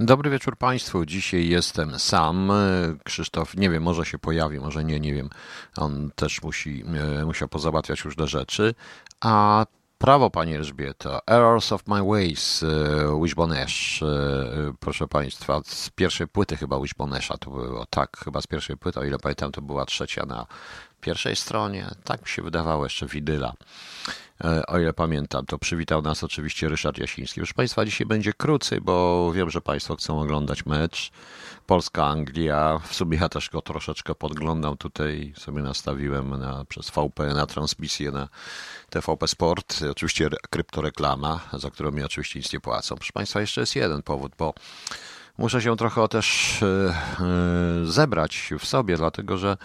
Dobry wieczór Państwu. Dzisiaj jestem sam. Krzysztof, nie wiem, może się pojawi, może nie, nie wiem. On też musi, e, musiał pozałatwiać różne rzeczy. A prawo, Pani Elżbieto, Errors of My Ways, e, Wishbone Ash, e, proszę Państwa, z pierwszej płyty chyba Wishbone Asha to było, tak, chyba z pierwszej płyty, o ile pamiętam, to była trzecia na pierwszej stronie, tak mi się wydawało, jeszcze widyla. E, o ile pamiętam, to przywitał nas oczywiście Ryszard Jasiński. Proszę Państwa, dzisiaj będzie krócej, bo wiem, że Państwo chcą oglądać mecz. Polska-Anglia. W sumie ja też go troszeczkę podglądam tutaj, sobie nastawiłem na, przez VP na transmisję na TVP Sport. Oczywiście kryptoreklama, za którą mi oczywiście nic nie płacą. Proszę Państwa, jeszcze jest jeden powód, bo muszę się trochę też e, e, zebrać w sobie, dlatego że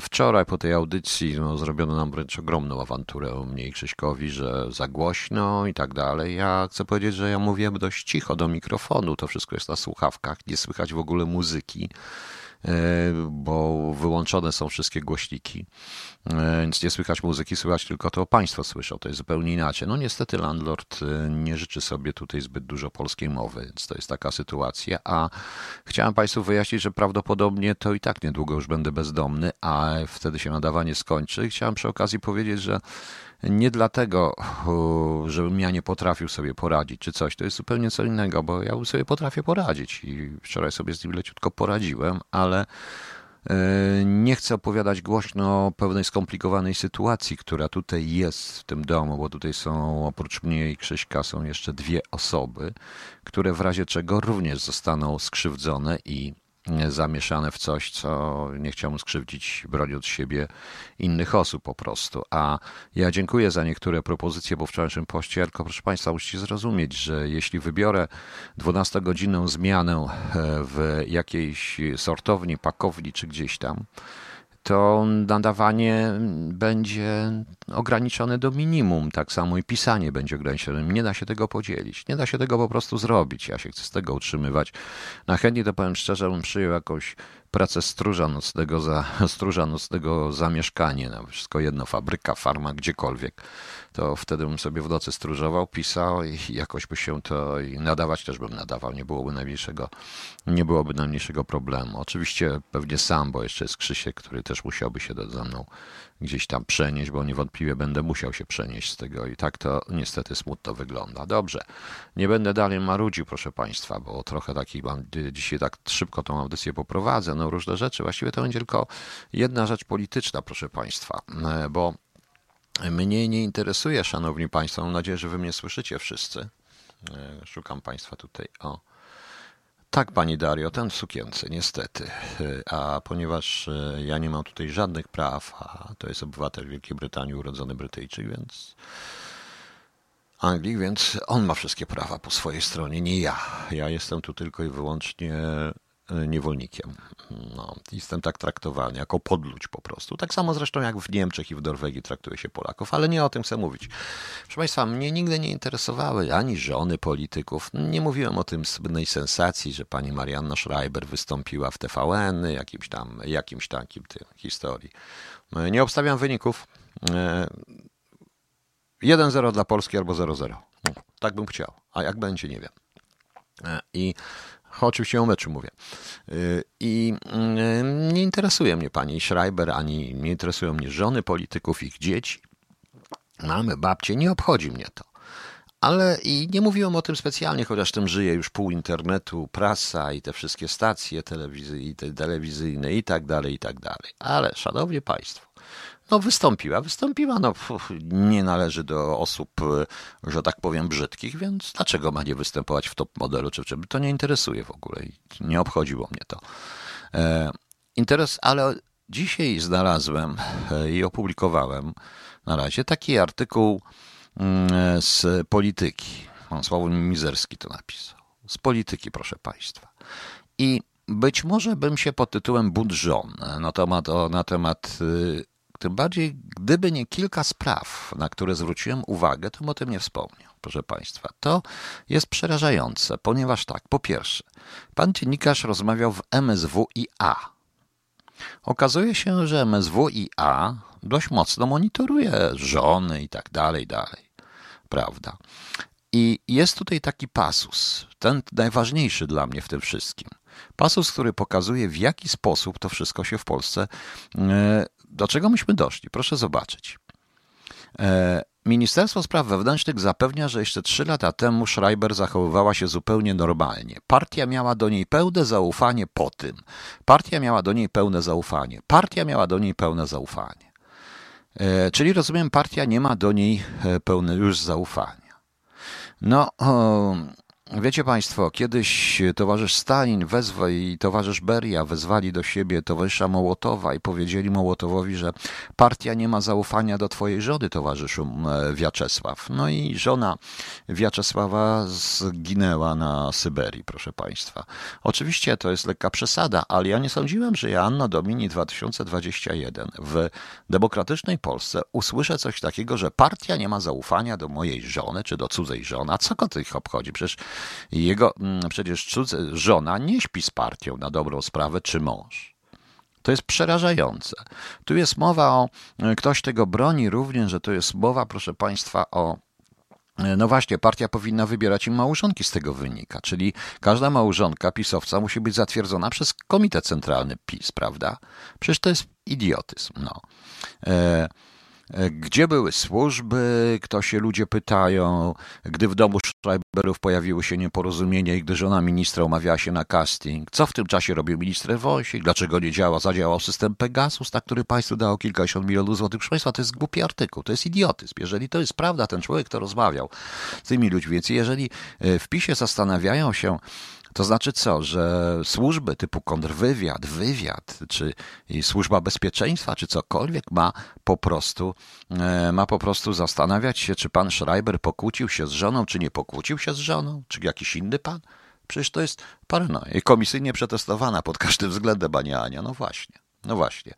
Wczoraj po tej audycji no, zrobiono nam wręcz ogromną awanturę o mnie i Krzyśkowi, że za głośno i tak dalej. Ja chcę powiedzieć, że ja mówię dość cicho do mikrofonu, to wszystko jest na słuchawkach, nie słychać w ogóle muzyki. E, bo wyłączone są wszystkie głośniki, e, więc nie słychać muzyki, słychać tylko to państwo słyszą, to jest zupełnie inaczej. No niestety landlord e, nie życzy sobie tutaj zbyt dużo polskiej mowy, więc to jest taka sytuacja, a chciałem Państwu wyjaśnić, że prawdopodobnie to i tak niedługo już będę bezdomny, a wtedy się nadawanie skończy. Chciałem przy okazji powiedzieć, że nie dlatego, żebym ja nie potrafił sobie poradzić czy coś. To jest zupełnie co innego, bo ja sobie potrafię poradzić i wczoraj sobie z nim leciutko poradziłem, ale e, nie chcę opowiadać głośno o pewnej skomplikowanej sytuacji, która tutaj jest w tym domu, bo tutaj są oprócz mnie i Krzyśka są jeszcze dwie osoby, które w razie czego również zostaną skrzywdzone i zamieszane w coś, co nie chciałbym skrzywdzić, broniąc siebie innych osób po prostu. A ja dziękuję za niektóre propozycje po wczorajszym poście, tylko proszę Państwa, musicie zrozumieć, że jeśli wybiorę 12-godzinną zmianę e, w jakiejś sortowni, pakowni czy gdzieś tam, to nadawanie będzie ograniczone do minimum. Tak samo i pisanie będzie ograniczone. Nie da się tego podzielić. Nie da się tego po prostu zrobić. Ja się chcę z tego utrzymywać. Na chętnie to powiem szczerze, bym przyjął jakąś pracę stróża nocnego za, stróża nocnego zamieszkanie. No, wszystko jedno, fabryka, farma, gdziekolwiek to wtedy bym sobie w nocy stróżował, pisał i jakoś by się to i nadawać też bym nadawał, nie byłoby najmniejszego, nie byłoby najmniejszego problemu. Oczywiście pewnie sam, bo jeszcze jest Krzysiek, który też musiałby się ze mną gdzieś tam przenieść, bo niewątpliwie będę musiał się przenieść z tego i tak to niestety smutno wygląda. Dobrze, nie będę dalej marudził, proszę Państwa, bo trochę taki mam, dzisiaj tak szybko tą audycję poprowadzę, no różne rzeczy. Właściwie to będzie tylko jedna rzecz polityczna, proszę Państwa, e, bo mnie nie interesuje, szanowni państwo. Mam nadzieję, że wy mnie słyszycie wszyscy. E, szukam państwa tutaj. O. Tak, pani Dario, ten w sukience, niestety. E, a ponieważ e, ja nie mam tutaj żadnych praw, a to jest obywatel Wielkiej Brytanii, urodzony Brytyjczyk, więc Anglik, więc on ma wszystkie prawa po swojej stronie, nie ja. Ja jestem tu tylko i wyłącznie niewolnikiem. No, jestem tak traktowany, jako podludź po prostu. Tak samo zresztą jak w Niemczech i w Norwegii traktuje się Polaków, ale nie o tym chcę mówić. Proszę Państwa, mnie nigdy nie interesowały ani żony polityków. Nie mówiłem o tym słynnej sensacji, że pani Marianna Schreiber wystąpiła w TVN, jakimś tam, jakimś takim tym historii. E, nie obstawiam wyników. 1-0 e, dla Polski albo 0-0. Tak bym chciał. A jak będzie, nie wiem. I Oczywiście o meczu mówię. Y, I y, nie interesuje mnie pani Schreiber, ani nie interesują mnie żony polityków, ich dzieci. Mamy babcie, nie obchodzi mnie to. Ale i nie mówiłem o tym specjalnie, chociaż tym żyje już pół internetu, prasa i te wszystkie stacje telewizyjne i tak dalej, i tak dalej. Ale, szanowni państwo, no wystąpiła, wystąpiła, no nie należy do osób, e, że tak powiem, brzydkich, więc dlaczego ma nie występować w top modelu, czy w? To nie interesuje w ogóle i nie obchodziło mnie to. E, interes, ale dzisiaj znalazłem e, i opublikowałem na razie taki artykuł mm, z polityki. Pan Sławomir Mizerski to napisał. Z polityki, proszę Państwa. I być może bym się pod tytułem Bunt żon na temat, na temat y, tym bardziej, gdyby nie kilka spraw, na które zwróciłem uwagę, to bym o tym nie wspomniał, proszę Państwa. To jest przerażające, ponieważ tak, po pierwsze, pan dziennikarz rozmawiał w MSWiA. Okazuje się, że MSWiA dość mocno monitoruje żony i tak dalej, dalej. Prawda? I jest tutaj taki pasus, ten najważniejszy dla mnie w tym wszystkim. Pasus, który pokazuje, w jaki sposób to wszystko się w Polsce, e, do czego myśmy doszli. Proszę zobaczyć. E, Ministerstwo Spraw Wewnętrznych zapewnia, że jeszcze trzy lata temu Schreiber zachowywała się zupełnie normalnie. Partia miała do niej pełne zaufanie po tym. Partia miała do niej pełne zaufanie. Partia miała do niej pełne zaufanie. E, czyli rozumiem, partia nie ma do niej pełne już zaufania. No, Wiecie Państwo, kiedyś towarzysz Stalin wezwał i towarzysz Beria wezwali do siebie towarzysza Mołotowa i powiedzieli Mołotowowi, że partia nie ma zaufania do twojej żony, towarzyszu Wiaczesław. No i żona Wiaczesława zginęła na Syberii, proszę Państwa. Oczywiście to jest lekka przesada, ale ja nie sądziłem, że ja Anno Domini 2021 w demokratycznej Polsce usłyszę coś takiego, że partia nie ma zaufania do mojej żony czy do cudzej żony. A co go tych obchodzi? Przecież jego mm, przecież żona nie śpi z partią na dobrą sprawę, czy mąż. To jest przerażające. Tu jest mowa o, ktoś tego broni również, że to jest mowa, proszę Państwa, o no właśnie, partia powinna wybierać im małżonki z tego wynika, czyli każda małżonka pisowca musi być zatwierdzona przez Komitet Centralny PiS, prawda? Przecież to jest idiotyzm. No. E, gdzie były służby? Kto się ludzie pytają? Gdy w domu Schreiberów pojawiły się nieporozumienia i gdy żona ministra umawiała się na casting, co w tym czasie robił minister Wojsik? Dlaczego nie działa? Zadziałał system Pegasus, na który państwu dało kilkadziesiąt milionów złotych. Proszę Państwa, to jest głupi artykuł, to jest idiotyzm. Jeżeli to jest prawda, ten człowiek, kto rozmawiał z tymi ludźmi, więc jeżeli e, w PiSie zastanawiają się, to znaczy co, że służby typu kontrwywiad, wywiad, czy służba bezpieczeństwa, czy cokolwiek ma po prostu, e, ma po prostu zastanawiać się, czy pan Schreiber pokłócił się z żoną, czy nie pokłócił się z żoną, czy jakiś inny pan? Przecież to jest paranoja. Komisyjnie przetestowana pod każdym względem, Ania Ania. No właśnie. No właśnie.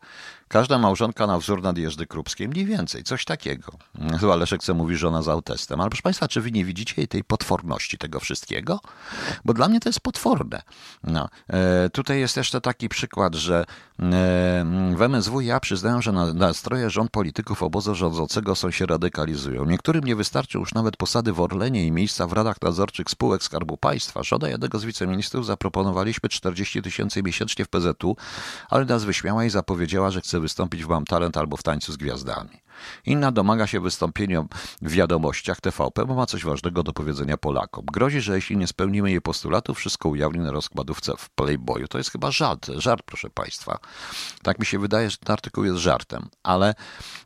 Każda małżonka na wzór nadjeżdy krupskiej, mniej więcej, coś takiego. Chyba Leszek chce mówi żona z autestem. Ale proszę Państwa, czy Wy nie widzicie tej potworności tego wszystkiego? Bo dla mnie to jest potworne. No. E, tutaj jest jeszcze taki przykład, że e, w MSW ja przyznaję, że na, nastroje rząd polityków obozu rządzącego są się radykalizują. Niektórym nie wystarczy już nawet posady w Orlenie i miejsca w radach nadzorczych spółek Skarbu Państwa. Żona jednego z wiceministrów zaproponowaliśmy 40 tysięcy miesięcznie w PZU, ale nas wyśmiała i zapowiedziała, że chce chce wystąpić w Mam Talent albo w Tańcu z Gwiazdami. Inna domaga się wystąpienia w wiadomościach TVP, bo ma coś ważnego do powiedzenia Polakom. Grozi, że jeśli nie spełnimy jej postulatów, wszystko ujawni na rozkładówce w Playboyu. To jest chyba żart, żart, proszę Państwa. Tak mi się wydaje, że ten artykuł jest żartem, ale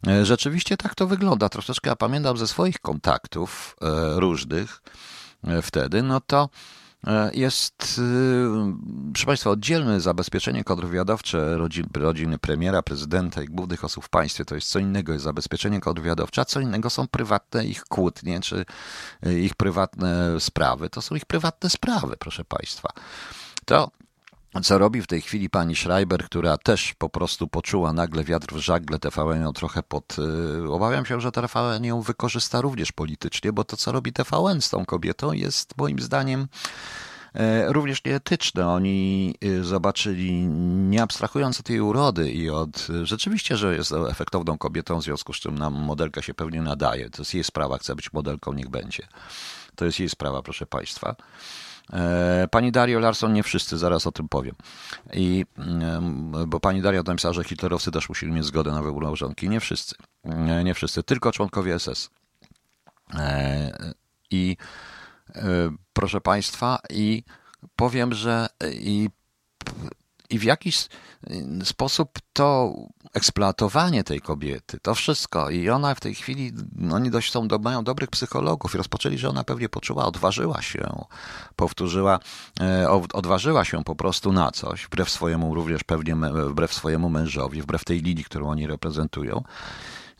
e, rzeczywiście tak to wygląda. Troszeczkę ja pamiętam ze swoich kontaktów e, różnych e, wtedy, no to jest, y, proszę Państwa, oddzielne zabezpieczenie kontrwywiadowcze rodzin, rodziny premiera, prezydenta i głównych osób w państwie. To jest co innego jest zabezpieczenie kontrwywiadowcze, a co innego są prywatne ich kłótnie, czy y, ich prywatne sprawy. To są ich prywatne sprawy, proszę Państwa. To co robi w tej chwili pani Schreiber, która też po prostu poczuła nagle wiatr w żagle, TVN ją trochę pod... Y, obawiam się, że TVN ją wykorzysta również politycznie, bo to, co robi TVN z tą kobietą jest moim zdaniem e, również nieetyczne. Oni y, zobaczyli, nie abstrahując od jej urody i od... Rzeczywiście, że jest efektowną kobietą, w związku z czym nam modelka się pewnie nadaje. To jest jej sprawa, chce być modelką, niech będzie. To jest jej sprawa, proszę państwa. E, pani Dario Larson, nie wszyscy, zaraz o tym powiem. I, bo pani Daria napisała, że hitlerowcy też musieli mieć zgodę na wybór małżonki. Nie wszyscy. E, nie wszyscy, tylko członkowie SS. E, I proszę Państwa, i powiem, że i, i w jakiś sposób to eksploatowanie tej kobiety, to wszystko. I ona w tej chwili, oni dość są, mają dobrych psychologów i rozpoczęli, że ona pewnie poczuła, odważyła się, powtórzyła, e, odważyła się po prostu na coś, wbrew swojemu również pewnie, wbrew swojemu mężowi, wbrew tej linii, którą oni reprezentują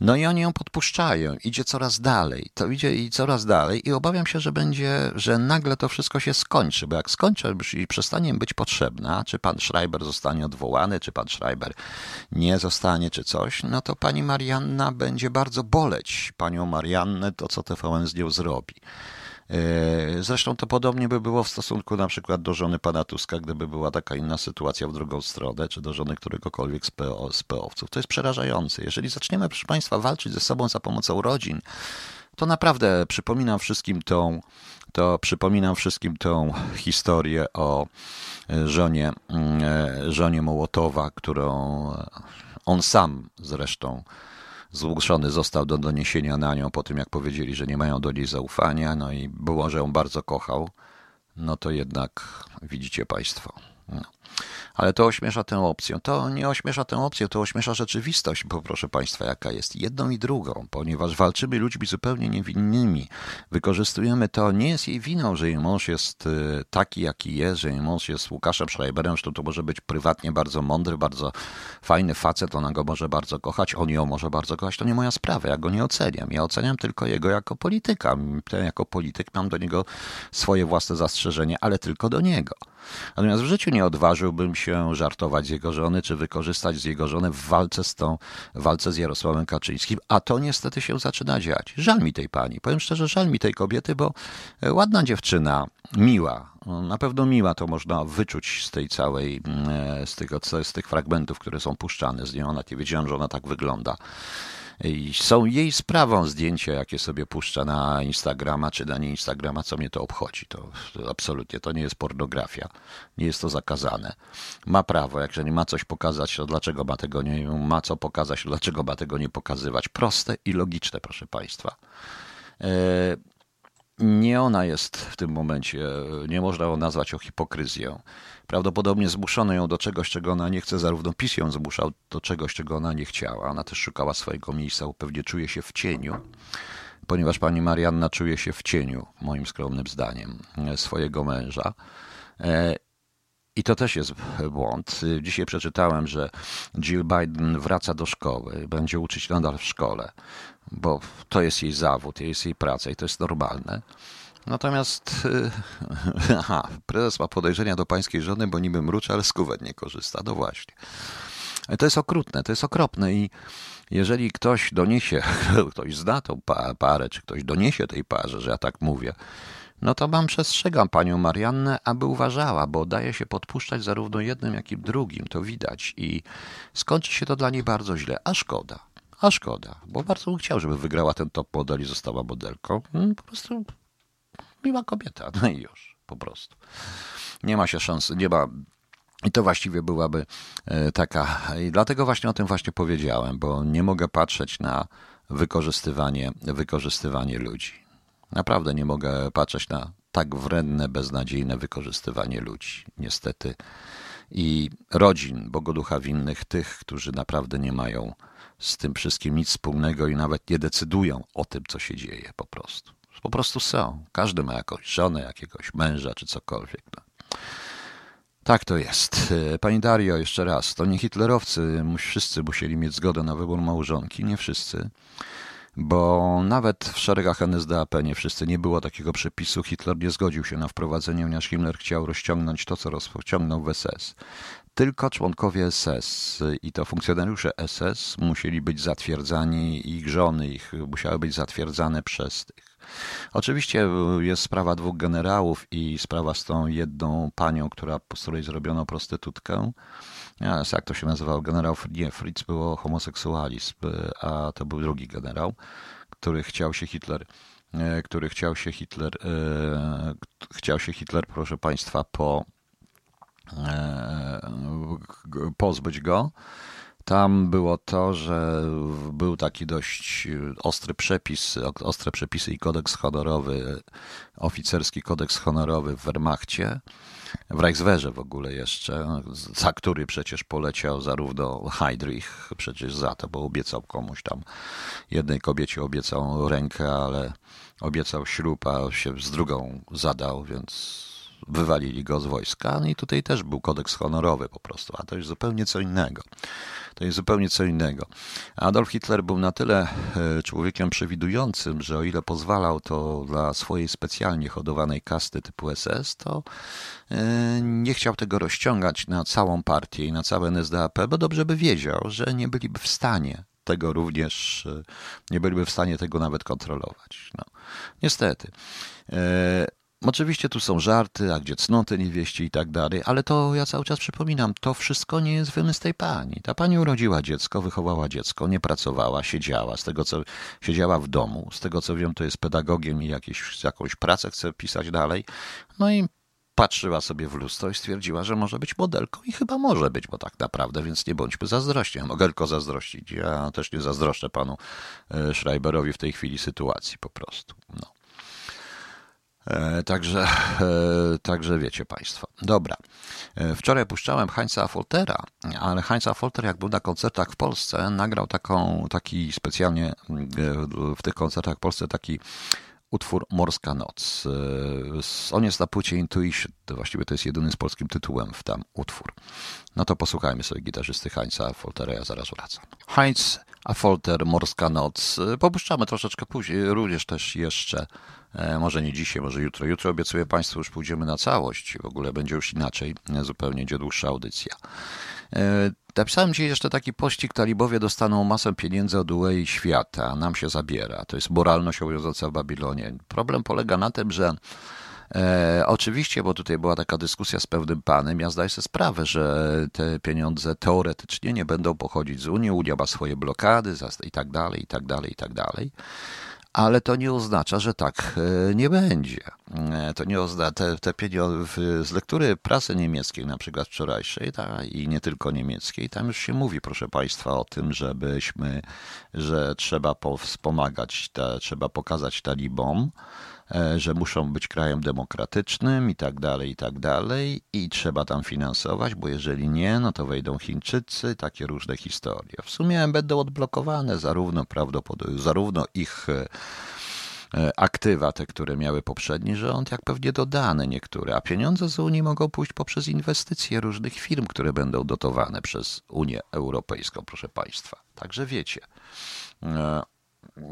no i oni ją podpuszczają, idzie coraz dalej, to idzie i coraz dalej i obawiam się, że będzie, że nagle to wszystko się skończy, bo jak skończy i przestanie być potrzebna, czy pan Schreiber zostanie odwołany, czy pan Schreiber nie zostanie, czy coś, no to pani Marianna będzie bardzo boleć. Panią Mariannę to, co TVN z nią zrobi. E, zresztą to podobnie by było w stosunku na przykład do żony pana Tuska, gdyby była taka inna sytuacja w drugą stronę, czy do żony któregokolwiek z, PO, z PO-owców. To jest przerażające. Jeżeli zaczniemy, proszę Państwa, walczyć ze sobą za pomocą rodzin, to naprawdę przypominam wszystkim tą, to przypominam wszystkim tą historię o żonie, żonie Mołotowa, którą on sam zresztą zgłoszony został do doniesienia na nią po tym, jak powiedzieli, że nie mają do niej zaufania, no i było, że ją bardzo kochał, no to jednak widzicie Państwo. No ale to ośmiesza tę opcję. To nie ośmiesza tę opcję, to ośmiesza rzeczywistość, bo proszę Państwa, jaka jest jedną i drugą, ponieważ walczymy ludźmi zupełnie niewinnymi. Wykorzystujemy to, nie jest jej winą, że jej mąż jest y, taki, jaki jest, że jej mąż jest Łukaszem Schreiberem, że to może być prywatnie bardzo mądry, bardzo fajny facet, ona go może bardzo kochać, on ją może bardzo kochać, to nie moja sprawa, ja go nie oceniam. Ja oceniam tylko jego jako polityka. Jako polityk mam do niego swoje własne zastrzeżenia, ale tylko do niego. Natomiast w życiu nie odważyłbym się żartować z jego żony, czy wykorzystać z jego żony w walce z tą, walce z Jarosławem Kaczyńskim, a to niestety się zaczyna dziać. Żal mi tej pani, powiem szczerze, żal mi tej kobiety, bo e, ładna dziewczyna, miła, na pewno miła to można wyczuć z tej całej, e, z, tego, z tych fragmentów, które są puszczane z niej. Ona nie wiedziałem, że ona tak wygląda. Są jej sprawą zdjęcia, jakie sobie puszcza na Instagrama czy na nie Instagrama, co mnie to obchodzi. To, to, absolutnie to nie jest pornografia. Nie jest to zakazane. Ma prawo, jak nie ma coś pokazać, to dlaczego ma tego nie ma co pokazać, to dlaczego ma tego nie pokazywać? Proste i logiczne, proszę Państwa. E, nie ona jest w tym momencie, nie można ją nazwać o hipokryzję. Prawdopodobnie zmuszono ją do czegoś, czego ona nie chce, zarówno PiS ją zmuszał do czegoś, czego ona nie chciała. Ona też szukała swojego miejsca, pewnie czuje się w cieniu, ponieważ pani Marianna czuje się w cieniu, moim skromnym zdaniem, swojego męża. I to też jest błąd. Dzisiaj przeczytałem, że Jill Biden wraca do szkoły, będzie uczyć nadal w szkole, bo to jest jej zawód, to jest jej praca i to jest normalne. Natomiast y, aha, prezes ma podejrzenia do pańskiej żony, bo niby mruczy, ale z kuwet nie korzysta. No właśnie. To jest okrutne, to jest okropne i jeżeli ktoś doniesie, ktoś zna tą parę, czy ktoś doniesie tej parze, że ja tak mówię, no to mam przestrzegam panią Mariannę, aby uważała, bo daje się podpuszczać zarówno jednym, jak i drugim, to widać i skończy się to dla niej bardzo źle, a szkoda. A szkoda, bo bardzo bym chciał, żeby wygrała ten top model i została modelką. Hmm, po prostu miła kobieta, no i już, po prostu. Nie ma się szansy, nie ma i to właściwie byłaby e, taka, i dlatego właśnie o tym właśnie powiedziałem, bo nie mogę patrzeć na wykorzystywanie, wykorzystywanie ludzi. Naprawdę nie mogę patrzeć na tak wredne, beznadziejne wykorzystywanie ludzi, niestety. I rodzin, bogoducha winnych, tych, którzy naprawdę nie mają z tym wszystkim nic wspólnego i nawet nie decydują o tym, co się dzieje po prostu. Po prostu są. Każdy ma jakąś żonę, jakiegoś męża czy cokolwiek. No. Tak to jest. Pani Dario, jeszcze raz, to nie hitlerowcy wszyscy musieli mieć zgodę na wybór małżonki, nie wszyscy, bo nawet w szeregach NSDAP nie wszyscy, nie było takiego przepisu. Hitler nie zgodził się na wprowadzenie, ponieważ Himmler chciał rozciągnąć to, co rozciągnął w SS. Tylko członkowie SS i to funkcjonariusze SS musieli być zatwierdzani, ich żony ich musiały być zatwierdzane przez tych Oczywiście e, jest sprawa dwóch generałów i sprawa z tą jedną panią, która, po której zrobiono prostytutkę. Jak to się nazywał? Generał, nie, Fritz było homoseksualizm, e, a to był drugi generał, który chciał się Hitler e, który chciał się Hitler, chciał się Hitler, proszę Państwa, po, pozbyć go. Tam było to, że był taki dość ostry przepis, ostre przepisy i kodeks honorowy, oficerski kodeks honorowy w Wehrmachcie, w Reichswehrze w ogóle jeszcze, za który przecież poleciał zarówno Heydrich, przecież za to, bo obiecał komuś tam, jednej kobiecie obiecał rękę, ale obiecał ślub, a się z drugą zadał, więc wywalili go z wojska. No i tutaj też był kodeks honorowy po prostu, a to jest zupełnie co innego. To jest zupełnie co innego. Adolf Hitler był na tyle e, człowiekiem przewidującym, że o ile pozwalał to dla swojej specjalnie hodowanej kasty typu SS, to e, nie chciał tego rozciągać na całą partię i na całe NSDAP, bo dobrze by wiedział, że nie byliby w stanie tego również, e, nie byliby w stanie tego nawet kontrolować. No, niestety. Oczywiście tu są żarty, a gdzie cnoty niewieści i tak dalej, ale to ja cały czas przypominam, to wszystko nie jest wymysł tej pani. Ta pani urodziła dziecko, wychowała dziecko, nie pracowała, siedziała, z tego co siedziała w domu, z tego co wiem, to jest pedagogiem i jakieś, jakąś pracę chce pisać dalej. No i patrzyła sobie w lustro i stwierdziła, że może być modelką i chyba może być, bo tak naprawdę, więc nie bądźmy zazdrośni. Mogę tylko zazdrościć. Ja też nie zazdroszczę panu e, Schreiberowi w tej chwili sytuacji po prostu. No. E, także, e, także wiecie Państwo. Dobra. E, wczoraj puszczałem Heinza Foltera, ale Heinza Folter, jak był na koncertach w Polsce, nagrał taką, taki specjalnie w tych koncertach w Polsce taki utwór Morska Noc. On jest na płycie Intuition, właściwie to jest jedyny z polskim tytułem w tam utwór. No to posłuchajmy sobie gitarzysty Heinza Foltera, ja zaraz wracam. Heinz Folter, Morska Noc. Popuszczamy troszeczkę później, również też jeszcze E, może nie dzisiaj, może jutro. Jutro obiecuję Państwu, już pójdziemy na całość. W ogóle będzie już inaczej, zupełnie będzie dłuższa audycja. E, napisałem dzisiaj jeszcze taki pościg, talibowie dostaną masę pieniędzy od UE świata, a nam się zabiera. To jest moralność obowiązująca w Babilonie. Problem polega na tym, że E, oczywiście, bo tutaj była taka dyskusja z pewnym panem, ja zdaję sobie sprawę, że te pieniądze teoretycznie nie będą pochodzić z Unii, Unia ma swoje blokady i tak dalej, i tak dalej, i tak dalej. Ale to nie oznacza, że tak e, nie będzie. E, to nie oznacza, te, te pieniądze, z lektury prasy niemieckiej, na przykład wczorajszej, ta, i nie tylko niemieckiej, tam już się mówi, proszę Państwa, o tym, żebyśmy, że trzeba wspomagać, trzeba pokazać talibom, że muszą być krajem demokratycznym i tak dalej, i tak dalej, i trzeba tam finansować, bo jeżeli nie, no to wejdą Chińczycy, takie różne historie. W sumie będą odblokowane zarówno prawdopodobnie, zarówno ich e, e, aktywa, te, które miały poprzedni rząd, jak pewnie dodane niektóre, a pieniądze z Unii mogą pójść poprzez inwestycje różnych firm, które będą dotowane przez Unię Europejską, proszę Państwa. Także wiecie.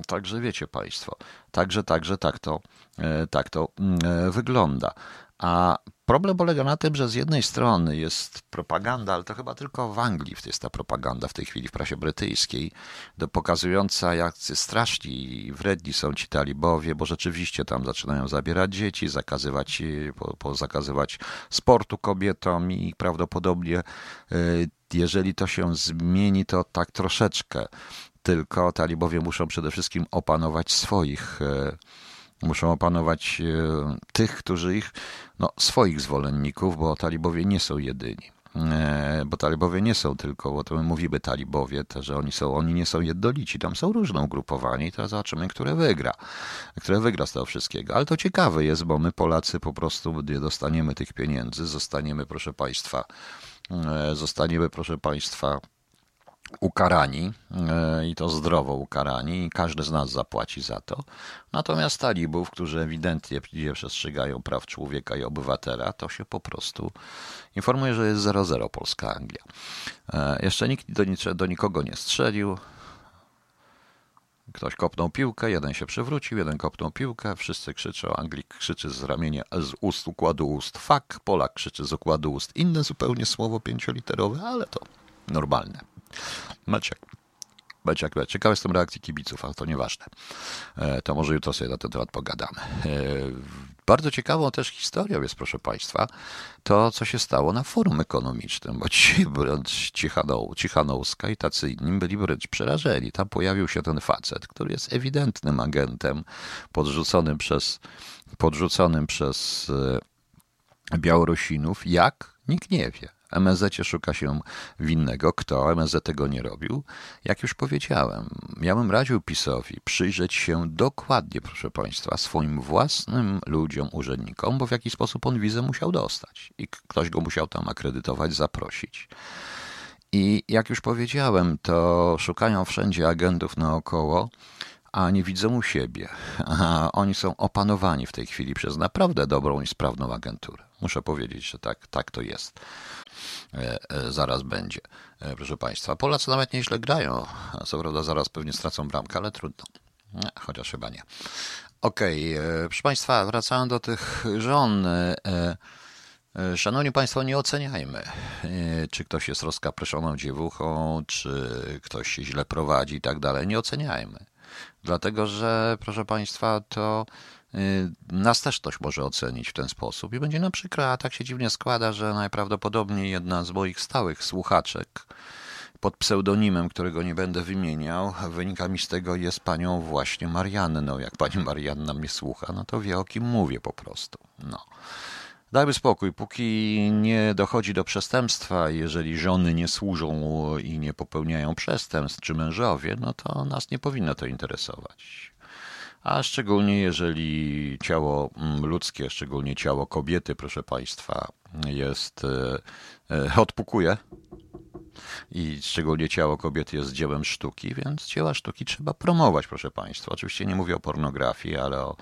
Także wiecie Państwo, także, także tak to, e, tak to mm, e, wygląda. A problem polega na tym, że z jednej strony jest propaganda, ale to chyba tylko w Anglii jest ta propaganda w tej chwili, w prasie brytyjskiej, pokazująca, jak straszni i wredni są ci talibowie, bo rzeczywiście tam zaczynają zabierać dzieci, zakazywać, po, po zakazywać sportu kobietom i prawdopodobnie, e, jeżeli to się zmieni, to tak troszeczkę tylko talibowie muszą przede wszystkim opanować swoich, e, muszą opanować e, tych, którzy ich, no, swoich zwolenników, bo talibowie nie są jedyni. E, bo talibowie nie są tylko, bo to my mówimy talibowie, to, że oni są, oni nie są jednolici, tam są różne ugrupowania i teraz zobaczymy, które wygra, które wygra z tego wszystkiego. Ale to ciekawe jest, bo my Polacy po prostu nie dostaniemy tych pieniędzy, zostaniemy, proszę Państwa, zostaniemy, proszę Państwa, ukarani e, i to zdrowo ukarani i każdy z nas zapłaci za to. Natomiast talibów, którzy ewidentnie nie przestrzegają praw człowieka i obywatela, to się po prostu informuje, że jest 0-0 Polska-Anglia. E, jeszcze nikt do, do nikogo nie strzelił. Ktoś kopnął piłkę, jeden się przewrócił, jeden kopnął piłkę, wszyscy krzyczą, Anglik krzyczy z ramienia, z ust układu ust fuck, Polak krzyczy z układu ust inne zupełnie słowo pięcioliterowe, ale to normalne. Maciek. Maciek, ciekawy jestem reakcji kibiców, ale to nieważne. E, to może jutro sobie na ten temat pogadamy. E, bardzo ciekawą też historią jest, proszę Państwa, to, co się stało na forum ekonomicznym, bo ci wręcz Cichanoł, Cichanouska i tacy inni byli wręcz przerażeni. Tam pojawił się ten facet, który jest ewidentnym agentem podrzuconym przez, podrzuconym przez e, Białorusinów. Jak? Nikt nie wie. MSZ szuka się winnego. Kto? MSZ tego nie robił. Jak już powiedziałem, miałem radził PiSowi przyjrzeć się dokładnie, proszę Państwa, swoim własnym ludziom, urzędnikom, bo w jaki sposób on wizę musiał dostać i ktoś go musiał tam akredytować, zaprosić. I jak już powiedziałem, to szukają wszędzie agentów naokoło, a nie widzą siebie. A oni są opanowani w tej chwili przez naprawdę dobrą i sprawną agenturę. Muszę powiedzieć, że tak, tak to jest. E, e, zaraz będzie. E, proszę Państwa, Polacy nawet nieźle grają. Co prawda zaraz pewnie stracą bramkę, ale trudno. Chociaż chyba nie. Okej, okay. proszę Państwa, wracając do tych żon. Szanowni Państwo, nie oceniajmy, czy ktoś jest rozkapryszoną dziewuchą, czy ktoś się źle prowadzi i tak dalej. Nie oceniajmy. Dlatego, że, proszę Państwa, to nas też ktoś może ocenić w ten sposób i będzie nam przykro, a tak się dziwnie składa, że najprawdopodobniej jedna z moich stałych słuchaczek pod pseudonimem, którego nie będę wymieniał, wynika mi z tego jest panią właśnie Marianną. Jak pani Marianna mnie słucha, no to wie o kim mówię po prostu. No. Dajmy spokój, póki nie dochodzi do przestępstwa, jeżeli żony nie służą i nie popełniają przestępstw, czy mężowie, no to nas nie powinno to interesować. A szczególnie jeżeli ciało mm, ludzkie, szczególnie ciało kobiety, proszę Państwa, jest, e, e, odpukuje, i szczególnie ciało kobiety jest dziełem sztuki, więc dzieła sztuki trzeba promować, proszę Państwa. Oczywiście nie mówię o pornografii, ale o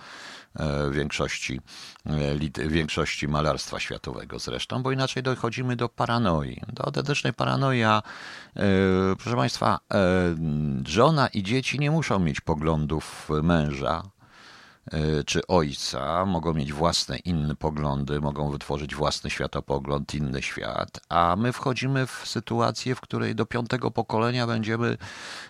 e, większości, e, większości malarstwa światowego zresztą, bo inaczej dochodzimy do paranoi, do autentycznej a e, proszę Państwa, żona i dzieci nie muszą mieć poglądów męża, czy ojca, mogą mieć własne inne poglądy, mogą wytworzyć własny światopogląd, inny świat, a my wchodzimy w sytuację, w której do piątego pokolenia będziemy,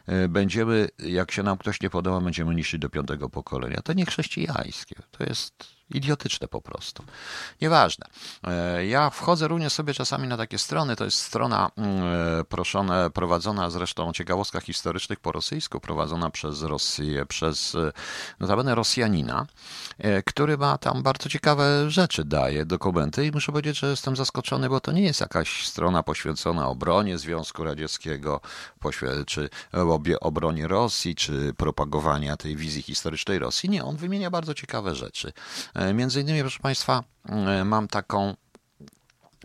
e, będziemy jak się nam ktoś nie podoba, będziemy niszczyć do piątego pokolenia. To nie chrześcijańskie, to jest Idiotyczne po prostu. Nieważne. E, ja wchodzę również sobie czasami na takie strony. To jest strona mm, e, proszone, prowadzona zresztą o ciekawostkach historycznych po rosyjsku, prowadzona przez Rosję, przez e, notabene Rosjanina, który ma tam bardzo ciekawe rzeczy, daje dokumenty i muszę powiedzieć, że jestem zaskoczony, bo to nie jest jakaś strona poświęcona obronie Związku Radzieckiego, czy obronie Rosji, czy propagowania tej wizji historycznej Rosji. Nie, on wymienia bardzo ciekawe rzeczy. E, między innymi, proszę Państwa, e, mam taką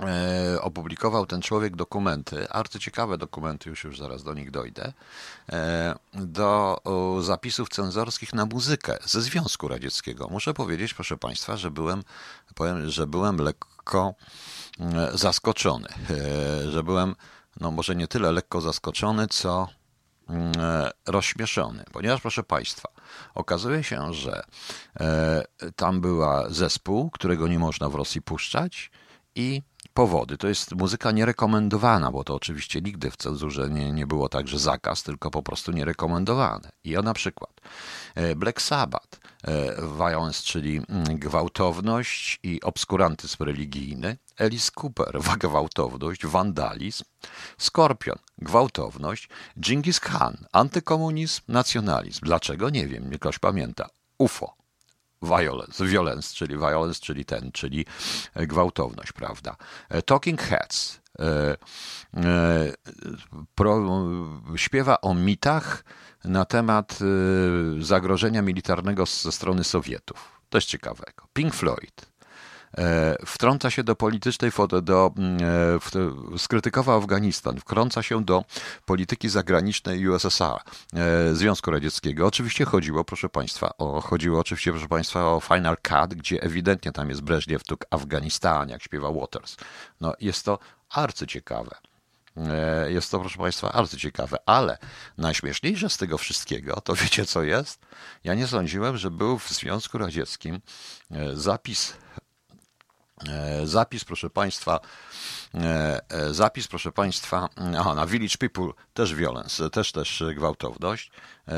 e, opublikował ten człowiek dokumenty, arcyciekawe dokumenty, już już zaraz do nich dojdę, do zapisów cenzorskich na muzykę ze Związku Radzieckiego. Muszę powiedzieć, proszę Państwa, że byłem, powiem, że byłem lekko zaskoczony, że byłem, no może nie tyle lekko zaskoczony, co rozśmieszony, ponieważ proszę Państwa, Okazuje się, że e, tam była zespół, którego nie można w Rosji puszczać i powody. To jest muzyka nierekomendowana, bo to oczywiście nigdy w cenzurze nie, nie było tak, że zakaz, tylko po prostu nierekomendowane. I ja na przykład e, Black Sabbath, e, violence, czyli mm, gwałtowność i obskurantyzm religijny, Alice Cooper, gwałtowność, wandalizm, Skorpion, gwałtowność, Genghis Khan, antykomunizm, nacjonalizm. Dlaczego? Nie wiem, nie ktoś pamięta. UFO, violence, violence, czyli violence, czyli ten, czyli e, gwałtowność, prawda? E, Talking Heads e, pro, śpiewa o mitach na temat zagrożenia militarnego ze strony Sowietów. Jest ciekawego. Pink Floyd, wtrąca się do politycznej, do, mm, e, skrytykował Afganistan, wkrąca się do polityki zagranicznej USSR, e, Związku Radzieckiego. Oczywiście chodziło, proszę Państwa, o, chodziło oczywiście, proszę Państwa, o Final Cut, gdzie ewidentnie tam jest Breżniew, tu Afganistan, jak śpiewa Waters. No, jest to arcyciekawe. Jest to, proszę Państwa, arcyciekawe, ale najśmieszniejsze z tego wszystkiego, to wiecie co jest? Ja nie sądziłem, że był w Związku Radzieckim zapis E, zapis, proszę Państwa, e, e, zapis, proszę Państwa, aha, na Village People też violence, też też gwałtowność,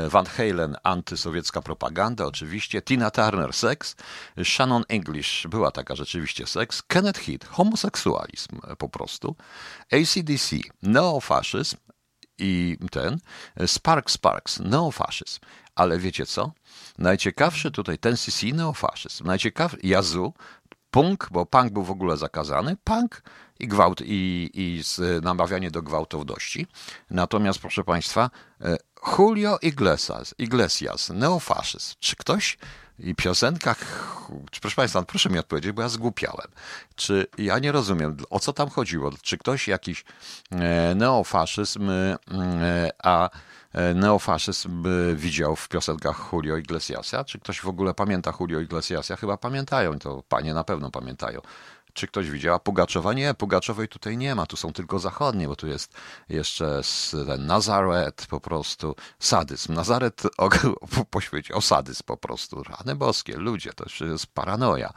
Van Halen antysowiecka propaganda, oczywiście, Tina Turner seks, Shannon English była taka rzeczywiście seks, Kenneth Heath homoseksualizm po prostu, ACDC neofaszyzm i ten, Sparks Sparks neofaszyzm. Ale wiecie co? Najciekawszy tutaj ten CC neofaszyzm. Najciekawszy, Jazu punk, bo punk był w ogóle zakazany, punk i gwałt, i, i namawianie do gwałtowności. Natomiast, proszę Państwa, e, Julio Iglesias, Iglesias neofaszyzm. Czy ktoś i piosenkach, proszę Państwa, proszę mi odpowiedzieć, bo ja zgłupiałem. Czy ja nie rozumiem, o co tam chodziło? Czy ktoś jakiś e, neofaszyzm, e, a neofaszyzm widział w piosenkach Julio Iglesiasa. Czy ktoś w ogóle pamięta Julio Iglesiasa? Chyba pamiętają, to panie na pewno pamiętają. Czy ktoś widział? A Pugaczowa? Nie, Pugaczowej tutaj nie ma, tu są tylko zachodnie, bo tu jest jeszcze ten Nazaret po prostu, sadyzm. Nazaret poświęcił sadyzm po prostu. Rany boskie, ludzie, to jest paranoja.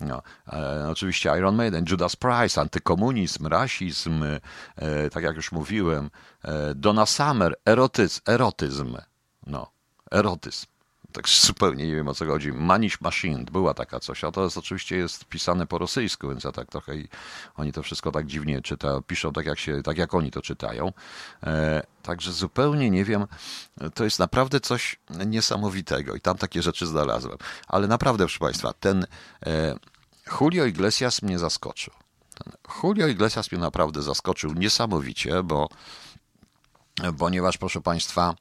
No, e, oczywiście Iron Maiden, Judas Price, antykomunizm, rasizm, e, tak jak już mówiłem, e, Donna Summer, erotyzm, erotyzm. No, erotyzm. Tak zupełnie nie wiem o co chodzi. Manish Machine, była taka coś, a to jest oczywiście jest pisane po rosyjsku, więc ja tak trochę i oni to wszystko tak dziwnie czytają, piszą tak jak, się, tak jak oni to czytają. E, także zupełnie nie wiem, to jest naprawdę coś niesamowitego i tam takie rzeczy znalazłem. Ale naprawdę, proszę Państwa, ten e, Julio Iglesias mnie zaskoczył. Ten Julio Iglesias mnie naprawdę zaskoczył niesamowicie, bo ponieważ, proszę Państwa,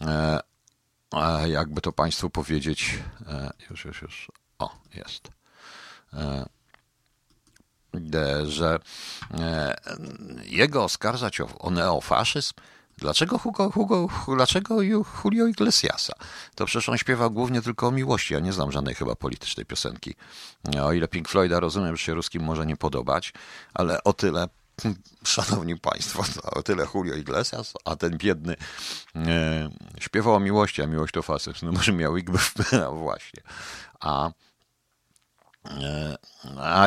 e, jakby to Państwu powiedzieć, e, już, już, już, o, jest, e, że jego oskarżać o, o neofaszyzm, Dlaczego, Hugo, Hugo, dlaczego Julio Iglesiasa? To przecież on śpiewał głównie tylko o miłości. Ja nie znam żadnej chyba politycznej piosenki. O ile Pink Floyda rozumiem, że się ruskim może nie podobać, ale o tyle Szanowni Państwo, o tyle Julio Iglesias, a ten biedny e, śpiewał o miłości, a miłość to facet. No może miał Igby, no właśnie. A e,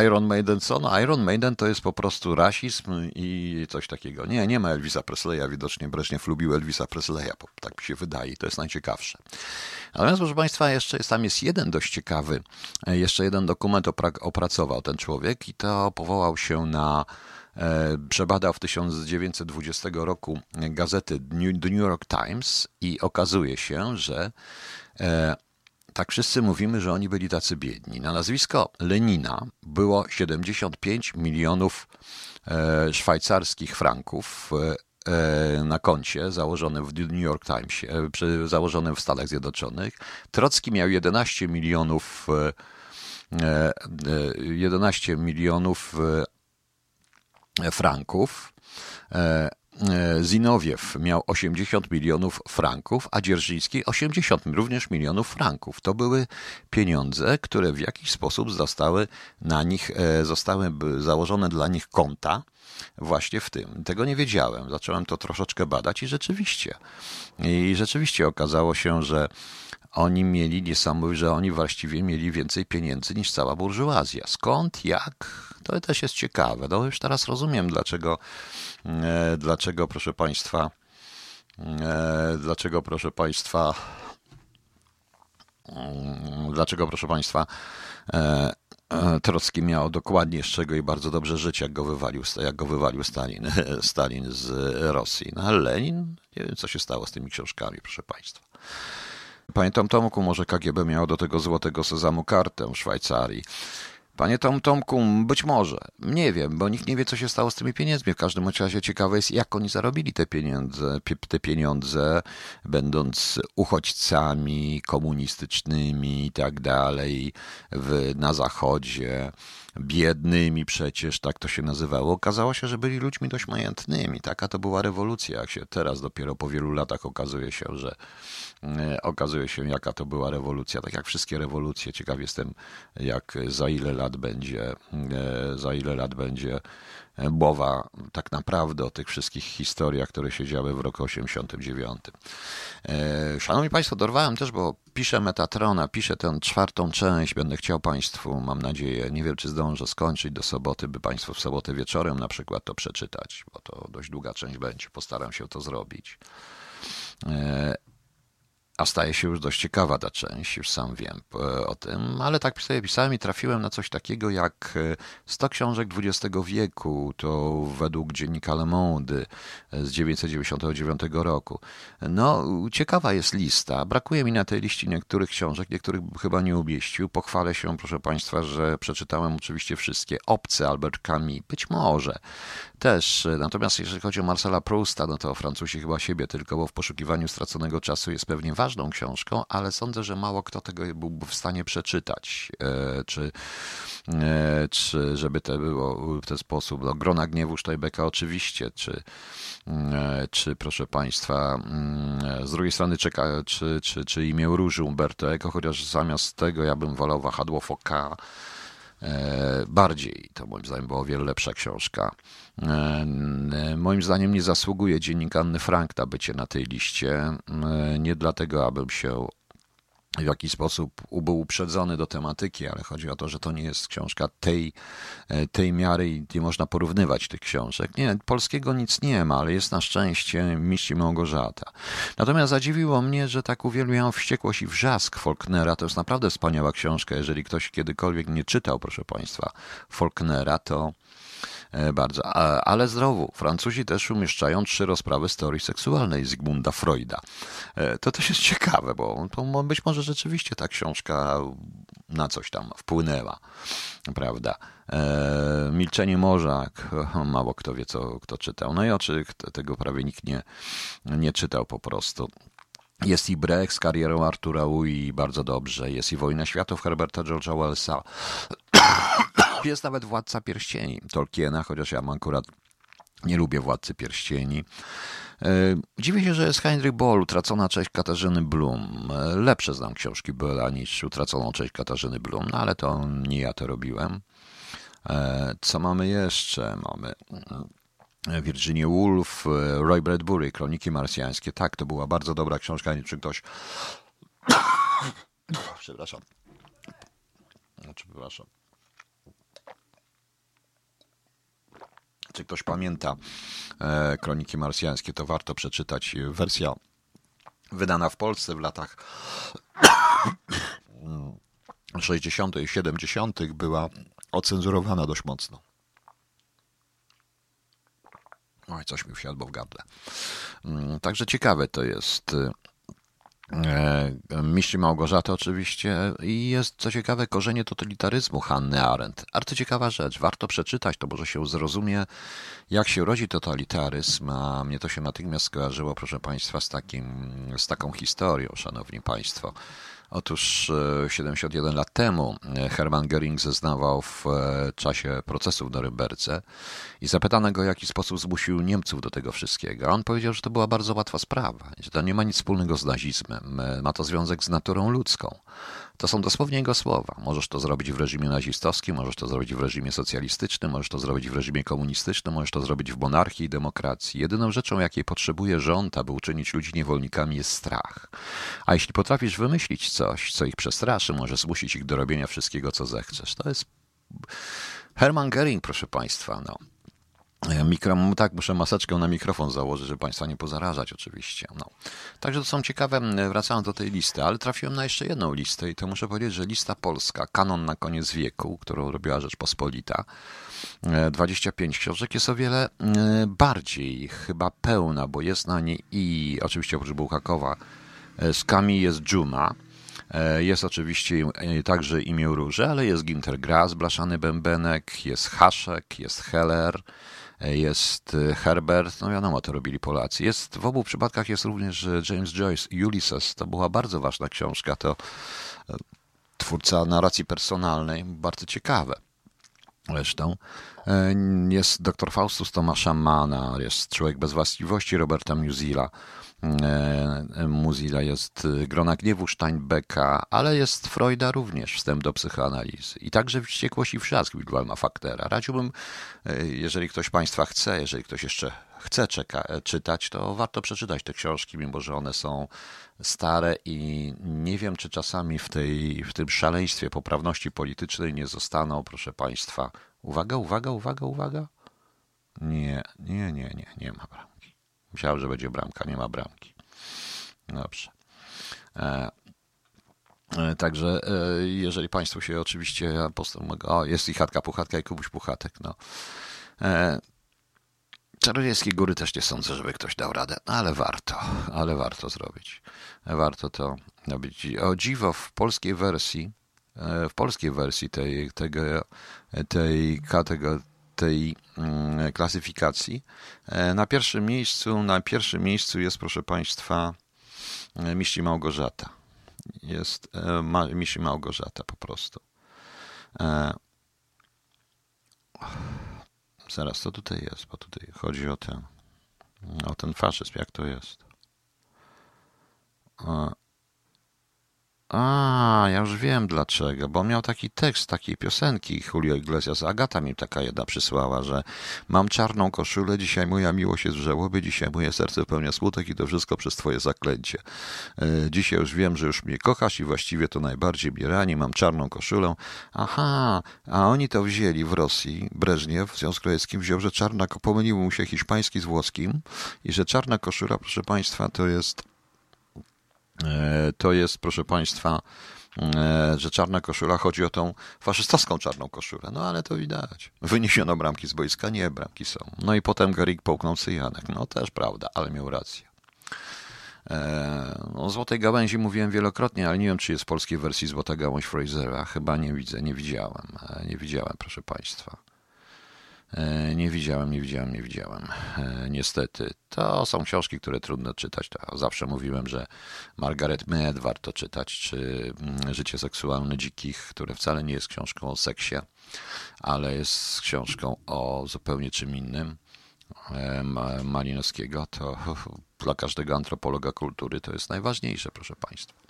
Iron Maiden co? No Iron Maiden to jest po prostu rasizm i coś takiego. Nie, nie ma Elvisa Presleya. Widocznie Breżniew lubił Elvisa Presleya, tak mi się wydaje. To jest najciekawsze. Natomiast, proszę Państwa, jeszcze jest, tam jest jeden dość ciekawy, e, jeszcze jeden dokument opra- opracował ten człowiek i to powołał się na przebadał w 1920 roku gazety The New York Times i okazuje się, że e, tak wszyscy mówimy, że oni byli tacy biedni. Na nazwisko Lenina było 75 milionów e, szwajcarskich franków na koncie założonym w New York Times, założonym w Stanach Zjednoczonych. Trocki miał 11 milionów 11 milionów franków. E, e, Zinowiew miał 80 milionów franków, a Dzierżyński 80 również milionów franków. To były pieniądze, które w jakiś sposób zostały na nich, e, zostały założone dla nich konta właśnie w tym. Tego nie wiedziałem. Zacząłem to troszeczkę badać i rzeczywiście. I rzeczywiście okazało się, że oni mieli niesamowite, że oni właściwie mieli więcej pieniędzy niż cała burżuazja. Skąd, jak? To też jest ciekawe. No już teraz rozumiem, dlaczego, e, dlaczego proszę Państwa, e, dlaczego proszę Państwa, mm, dlaczego proszę Państwa, e, Trocki miał dokładnie z czego i bardzo dobrze żyć, jak go wywalił, jak go wywalił Stalin, Stalin z Rosji. No ale Lenin, nie wiem co się stało z tymi książkami, proszę Państwa. Pamiętam Tomku, może KGB miało do tego złotego sezamu kartę w Szwajcarii. Panie Tom Tomku, być może. Nie wiem, bo nikt nie wie, co się stało z tymi pieniędzmi. W każdym razie ciekawe jest, jak oni zarobili te pieniądze, te pieniądze będąc uchodźcami komunistycznymi i tak dalej na zachodzie biednymi przecież, tak to się nazywało. Okazało się, że byli ludźmi dość majętnymi. Taka to była rewolucja, jak się teraz dopiero po wielu latach okazuje się, że e, okazuje się, jaka to była rewolucja. Tak jak wszystkie rewolucje, ciekaw jestem, jak za ile lat będzie, e, za ile lat będzie mowa tak naprawdę o tych wszystkich historiach, które się działy w roku 89. E, szanowni Państwo, dorwałem też, bo piszę Metatrona, piszę tę czwartą część, będę chciał Państwu, mam nadzieję, nie wiem czy zdążę skończyć do soboty, by Państwo w sobotę wieczorem na przykład to przeczytać, bo to dość długa część będzie, postaram się to zrobić. E, a staje się już dość ciekawa ta część, już sam wiem e, o tym, ale tak sobie pisałem i trafiłem na coś takiego jak 100 e, książek XX wieku, to według dziennika Le Monde z 1999 roku. No, ciekawa jest lista. Brakuje mi na tej liście niektórych książek, niektórych chyba nie umieścił. Pochwalę się, proszę Państwa, że przeczytałem oczywiście wszystkie. Obce Albert Camus, być może też. Natomiast jeżeli chodzi o Marcela Prousta, no to Francuzi chyba siebie tylko, bo w poszukiwaniu straconego czasu jest pewnie ważną książką, ale sądzę, że mało kto tego byłby w stanie przeczytać, e, czy, e, czy żeby to było w ten sposób. No, Grona Gniewu Sztojbeka oczywiście, czy, e, czy proszę Państwa, mm, z drugiej strony czeka, czy, czy, czy imię Róży Umberto Eco, chociaż zamiast tego ja bym wolał Wahadło Foka, bardziej. To moim zdaniem była o wiele lepsza książka. E, moim zdaniem nie zasługuje dziennik Anny Frank na bycie na tej liście. E, nie dlatego, abym się w jakiś sposób był uprzedzony do tematyki, ale chodzi o to, że to nie jest książka tej, e, tej miary i nie można porównywać tych książek. Nie, polskiego nic nie ma, ale jest na szczęście Mistrz Małgorzata. Natomiast zadziwiło mnie, że tak uwielbiam Wściekłość i Wrzask Faulknera. To jest naprawdę wspaniała książka. Jeżeli ktoś kiedykolwiek nie czytał, proszę Państwa, Faulknera, to bardzo. Ale zdrowu. Francuzi też umieszczają trzy rozprawy z teorii seksualnej Zygmunda Freuda. E, to też jest ciekawe, bo to być może rzeczywiście ta książka na coś tam wpłynęła, prawda? E, Milczenie morza, mało kto wie, co kto czytał. No i oczy tego prawie nikt nie, nie czytał po prostu. Jest i Brecht z karierą Artura Ui, bardzo dobrze. Jest i Wojna Światów Herberta George'a Wellsa. Jest nawet Władca Pierścieni Tolkiena, chociaż ja mam akurat nie lubię Władcy Pierścieni. E, dziwię się, że jest Heinrich Boll, Utracona Cześć Katarzyny Blum. E, lepsze znam książki Bolla niż Utraconą Cześć Katarzyny Blum, no ale to nie ja to robiłem. E, co mamy jeszcze? Mamy Virginia Woolf, Roy Bradbury, Kroniki Marsjańskie. Tak, to była bardzo dobra książka, nie czy ktoś... Przepraszam. Znaczy, przepraszam. Czy ktoś pamięta e, Kroniki Marsjańskie, to warto przeczytać. Wersja wydana w Polsce w latach 60. i 70. była ocenzurowana dość mocno. Oj, coś mi wsiadło w gardle. Mm, także ciekawe to jest E, Mistrz Małgorzata oczywiście i jest co ciekawe korzenie totalitaryzmu Hanny Arendt. Bardzo ciekawa rzecz, warto przeczytać, to może się zrozumie jak się rodzi totalitaryzm, a mnie to się natychmiast skojarzyło proszę Państwa z, takim, z taką historią, Szanowni Państwo. Otóż 71 e, lat temu e, Hermann Göring zeznawał w e, czasie procesu w Norymberce i zapytano go, w jaki sposób zmusił Niemców do tego wszystkiego. A on powiedział, że to była bardzo łatwa sprawa, że to nie ma nic wspólnego z nazizmem, ma to związek z naturą ludzką. To są dosłownie jego słowa. Możesz to zrobić w reżimie nazistowskim, możesz to zrobić w reżimie socjalistycznym, możesz to zrobić w reżimie komunistycznym, możesz to zrobić w monarchii i demokracji. Jedyną rzeczą, jakiej potrzebuje rząd, aby uczynić ludzi niewolnikami, jest strach. A jeśli potrafisz wymyślić coś, co ich przestraszy, może zmusić ich do robienia wszystkiego, co zechcesz. To jest Hermann Göring, proszę Państwa. No. Mikro, tak, muszę maseczkę na mikrofon założyć, żeby Państwa nie pozarażać oczywiście. No. Także to są ciekawe, wracając do tej listy, ale trafiłem na jeszcze jedną listę i to muszę powiedzieć, że lista polska, kanon na koniec wieku, którą robiła Rzeczpospolita, 25 e, książek jest o wiele e, bardziej chyba pełna, bo jest na niej i oczywiście oprócz Bułhakowa e, z Kami jest Dżuma, jest oczywiście także imię Róże, ale jest Ginter Grass, Blaszany Bębenek, jest Haszek, jest Heller, jest y, Herbert, no wiadomo, to robili Polacy. Jest, w obu przypadkach jest również y, James Joyce, Ulysses, to była bardzo ważna książka, to twórca narracji personalnej, bardzo ciekawe. Zresztą jest dr Faustus Tomasza Mana, jest Człowiek bez właściwości Roberta Musilla, E, Muzilla jest e, Grona Gniewu Steinbecka, ale jest Freuda również, wstęp do psychoanalizy. I także Wściekłość i Wrzask Wilhelma Faktera. Radziłbym, e, jeżeli ktoś Państwa chce, jeżeli ktoś jeszcze chce czeka, czytać, to warto przeczytać te książki, mimo że one są stare i nie wiem, czy czasami w, tej, w tym szaleństwie poprawności politycznej nie zostaną, proszę Państwa, uwaga, uwaga, uwaga, uwaga. Nie, nie, nie, nie, nie ma bram. Myślałem, że będzie bramka, nie ma bramki. Dobrze. E, e, Także e, jeżeli Państwo się oczywiście o, jest i chatka puchatka i kubuś puchatek, no. Czarodziejskie góry też nie sądzę, żeby ktoś dał radę, ale warto, ale warto zrobić. Warto to robić. O dziwo w polskiej wersji, w polskiej wersji tej, tego, tej, tej, tej mm, klasyfikacji. E, na pierwszym miejscu, na pierwszym miejscu jest, proszę Państwa, e, Miści Małgorzata. Jest e, ma, Miści Małgorzata po prostu. Zaraz, co tutaj jest? Bo tutaj chodzi o ten, o ten faszyzm, jak to jest. A, ja już wiem dlaczego, bo miał taki tekst takiej piosenki Julio Iglesias. Agata mi taka jedna przysłała, że mam czarną koszulę, dzisiaj moja miłość jest w żałobie, dzisiaj moje serce pełnia smutek i to wszystko przez twoje zaklęcie. E, dzisiaj już wiem, że już mnie kochasz i właściwie to najbardziej mnie rani, mam czarną koszulę. Aha, a oni to wzięli w Rosji, Breżniew w Związku Radzieckim wziął, że czarna, pomylił mu się hiszpański z włoskim i że czarna koszula, proszę państwa, to jest to jest, proszę Państwa, e, że czarna koszula chodzi o tą faszystowską czarną koszulę. No ale to widać. Wyniesiono bramki z boiska? Nie, bramki są. No i potem Garik połknął Cyjanek. No też prawda, ale miał rację. E, o Złotej Gałęzi mówiłem wielokrotnie, ale nie wiem, czy jest w polskiej wersji Złota Gałąź Frasera. Chyba nie widzę, nie widziałem. Nie widziałem, proszę Państwa. E, nie widziałem, nie widziałem, nie widziałem. E, niestety. To są książki, które trudno czytać. To zawsze mówiłem, że Margaret Mead warto czytać, czy mm, Życie seksualne dzikich, które wcale nie jest książką o seksie, ale jest książką o zupełnie czym innym. E, Malinowskiego to dla każdego antropologa kultury to jest najważniejsze, proszę Państwa.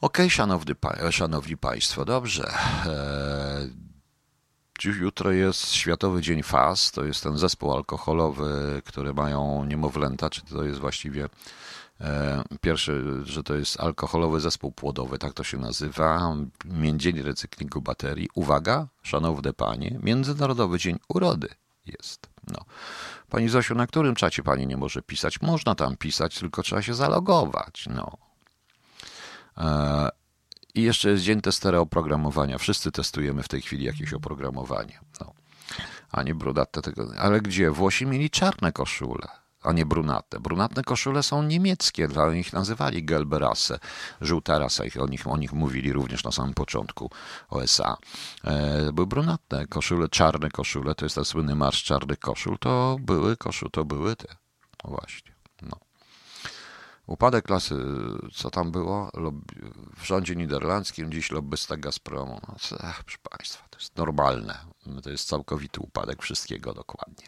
Okej, okay, szanowni, szanowni Państwo, dobrze. Jutro jest Światowy Dzień FAS, to jest ten zespół alkoholowy, który mają niemowlęta, czy to jest właściwie e, pierwszy, że to jest alkoholowy zespół płodowy, tak to się nazywa, Dzień Recyklingu Baterii. Uwaga, szanowne panie, Międzynarodowy Dzień Urody jest. No. Pani Zosiu, na którym czacie pani nie może pisać? Można tam pisać, tylko trzeba się zalogować. No. E, i jeszcze jest dzień testera oprogramowania. Wszyscy testujemy w tej chwili jakieś oprogramowanie. No. A nie brunatne tego. Ale gdzie? Włosi mieli czarne koszule, a nie brunatne. Brunatne koszule są niemieckie, dla nich nazywali gelbe rasę, żółta rasa, ich, o, nich, o nich mówili również na samym początku OSA. E, były brunatne koszule, czarne koszule, to jest ten słynny marsz czarnych koszul, to były koszul, to były te. No właśnie. Upadek klasy, co tam było? W rządzie niderlandzkim dziś lobbysta Gazpromu. No, ach, proszę Państwa, to jest normalne. To jest całkowity upadek wszystkiego dokładnie.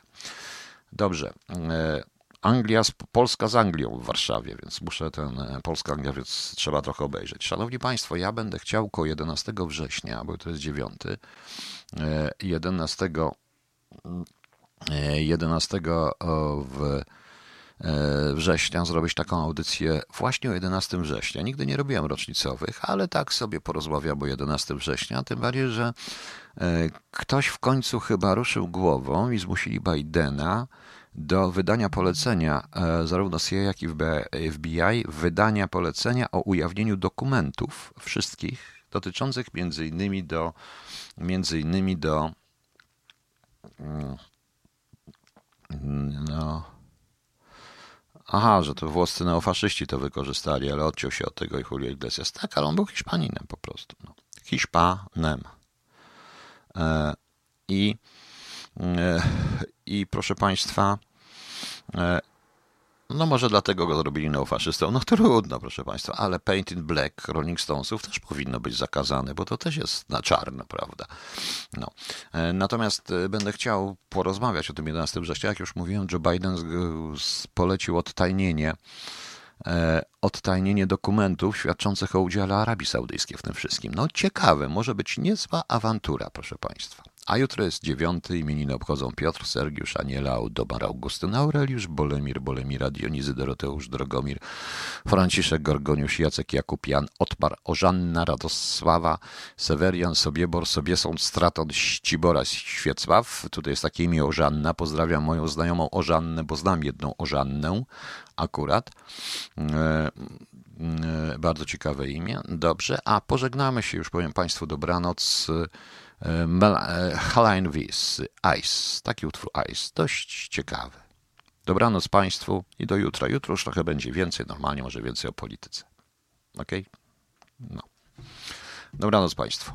Dobrze. E, Anglia, Polska z Anglią w Warszawie, więc muszę ten, e, Polska Anglia, więc trzeba trochę obejrzeć. Szanowni Państwo, ja będę chciał koło 11 września, bo to jest 9, 11, 11 w września zrobić taką audycję właśnie o 11 września. Nigdy nie robiłem rocznicowych, ale tak sobie porozmawiam o 11 września, tym bardziej, że e, ktoś w końcu chyba ruszył głową i zmusili Bidena do wydania polecenia e, zarówno CIA, jak i FBI, wydania polecenia o ujawnieniu dokumentów wszystkich dotyczących między innymi do między innymi do mm, no Aha, że to włoscy neofaszyści to wykorzystali, ale odciął się od tego i Julio Iglesias. Tak, ale on był Hiszpaninem po prostu. No. Hiszpanem. E, I, e, I proszę Państwa, e, no może dlatego go zrobili neofaszystą. No trudno, proszę Państwa, ale Paint in Black Rolling Stonesów też powinno być zakazane, bo to też jest na czarno, prawda? No. E, natomiast e, będę chciał porozmawiać o tym 11 września. Jak już mówiłem, Joe Biden polecił odtajnienie e, odtajnienie dokumentów świadczących o udziale Arabii Saudyjskiej w tym wszystkim. No ciekawe, może być niezła awantura, proszę Państwa. A jutro jest dziewiąty, imieniny obchodzą Piotr, Sergiusz, Aniela, Audomar, Augustyn, Aureliusz, Bolemir, Bolemira, Dionizy, Doroteusz, Drogomir, Franciszek, Gorgoniusz, Jacek, Jakub, Jan, Otmar, Ożanna, Radosława, Sewerian, Sobiebor, Sobiesąd, Straton, Ścibora, Świecław. Tutaj jest takie imię Ożanna. Pozdrawiam moją znajomą Ożannę, bo znam jedną Ożannę akurat. E, e, bardzo ciekawe imię. Dobrze, a pożegnamy się już, powiem Państwu dobranoc. Helene Weiss, Ice, taki utwór Ice, dość ciekawy. Dobranoc Państwu i do jutra. Jutro już trochę będzie więcej, normalnie może więcej o polityce. Ok? No. Dobranoc Państwu.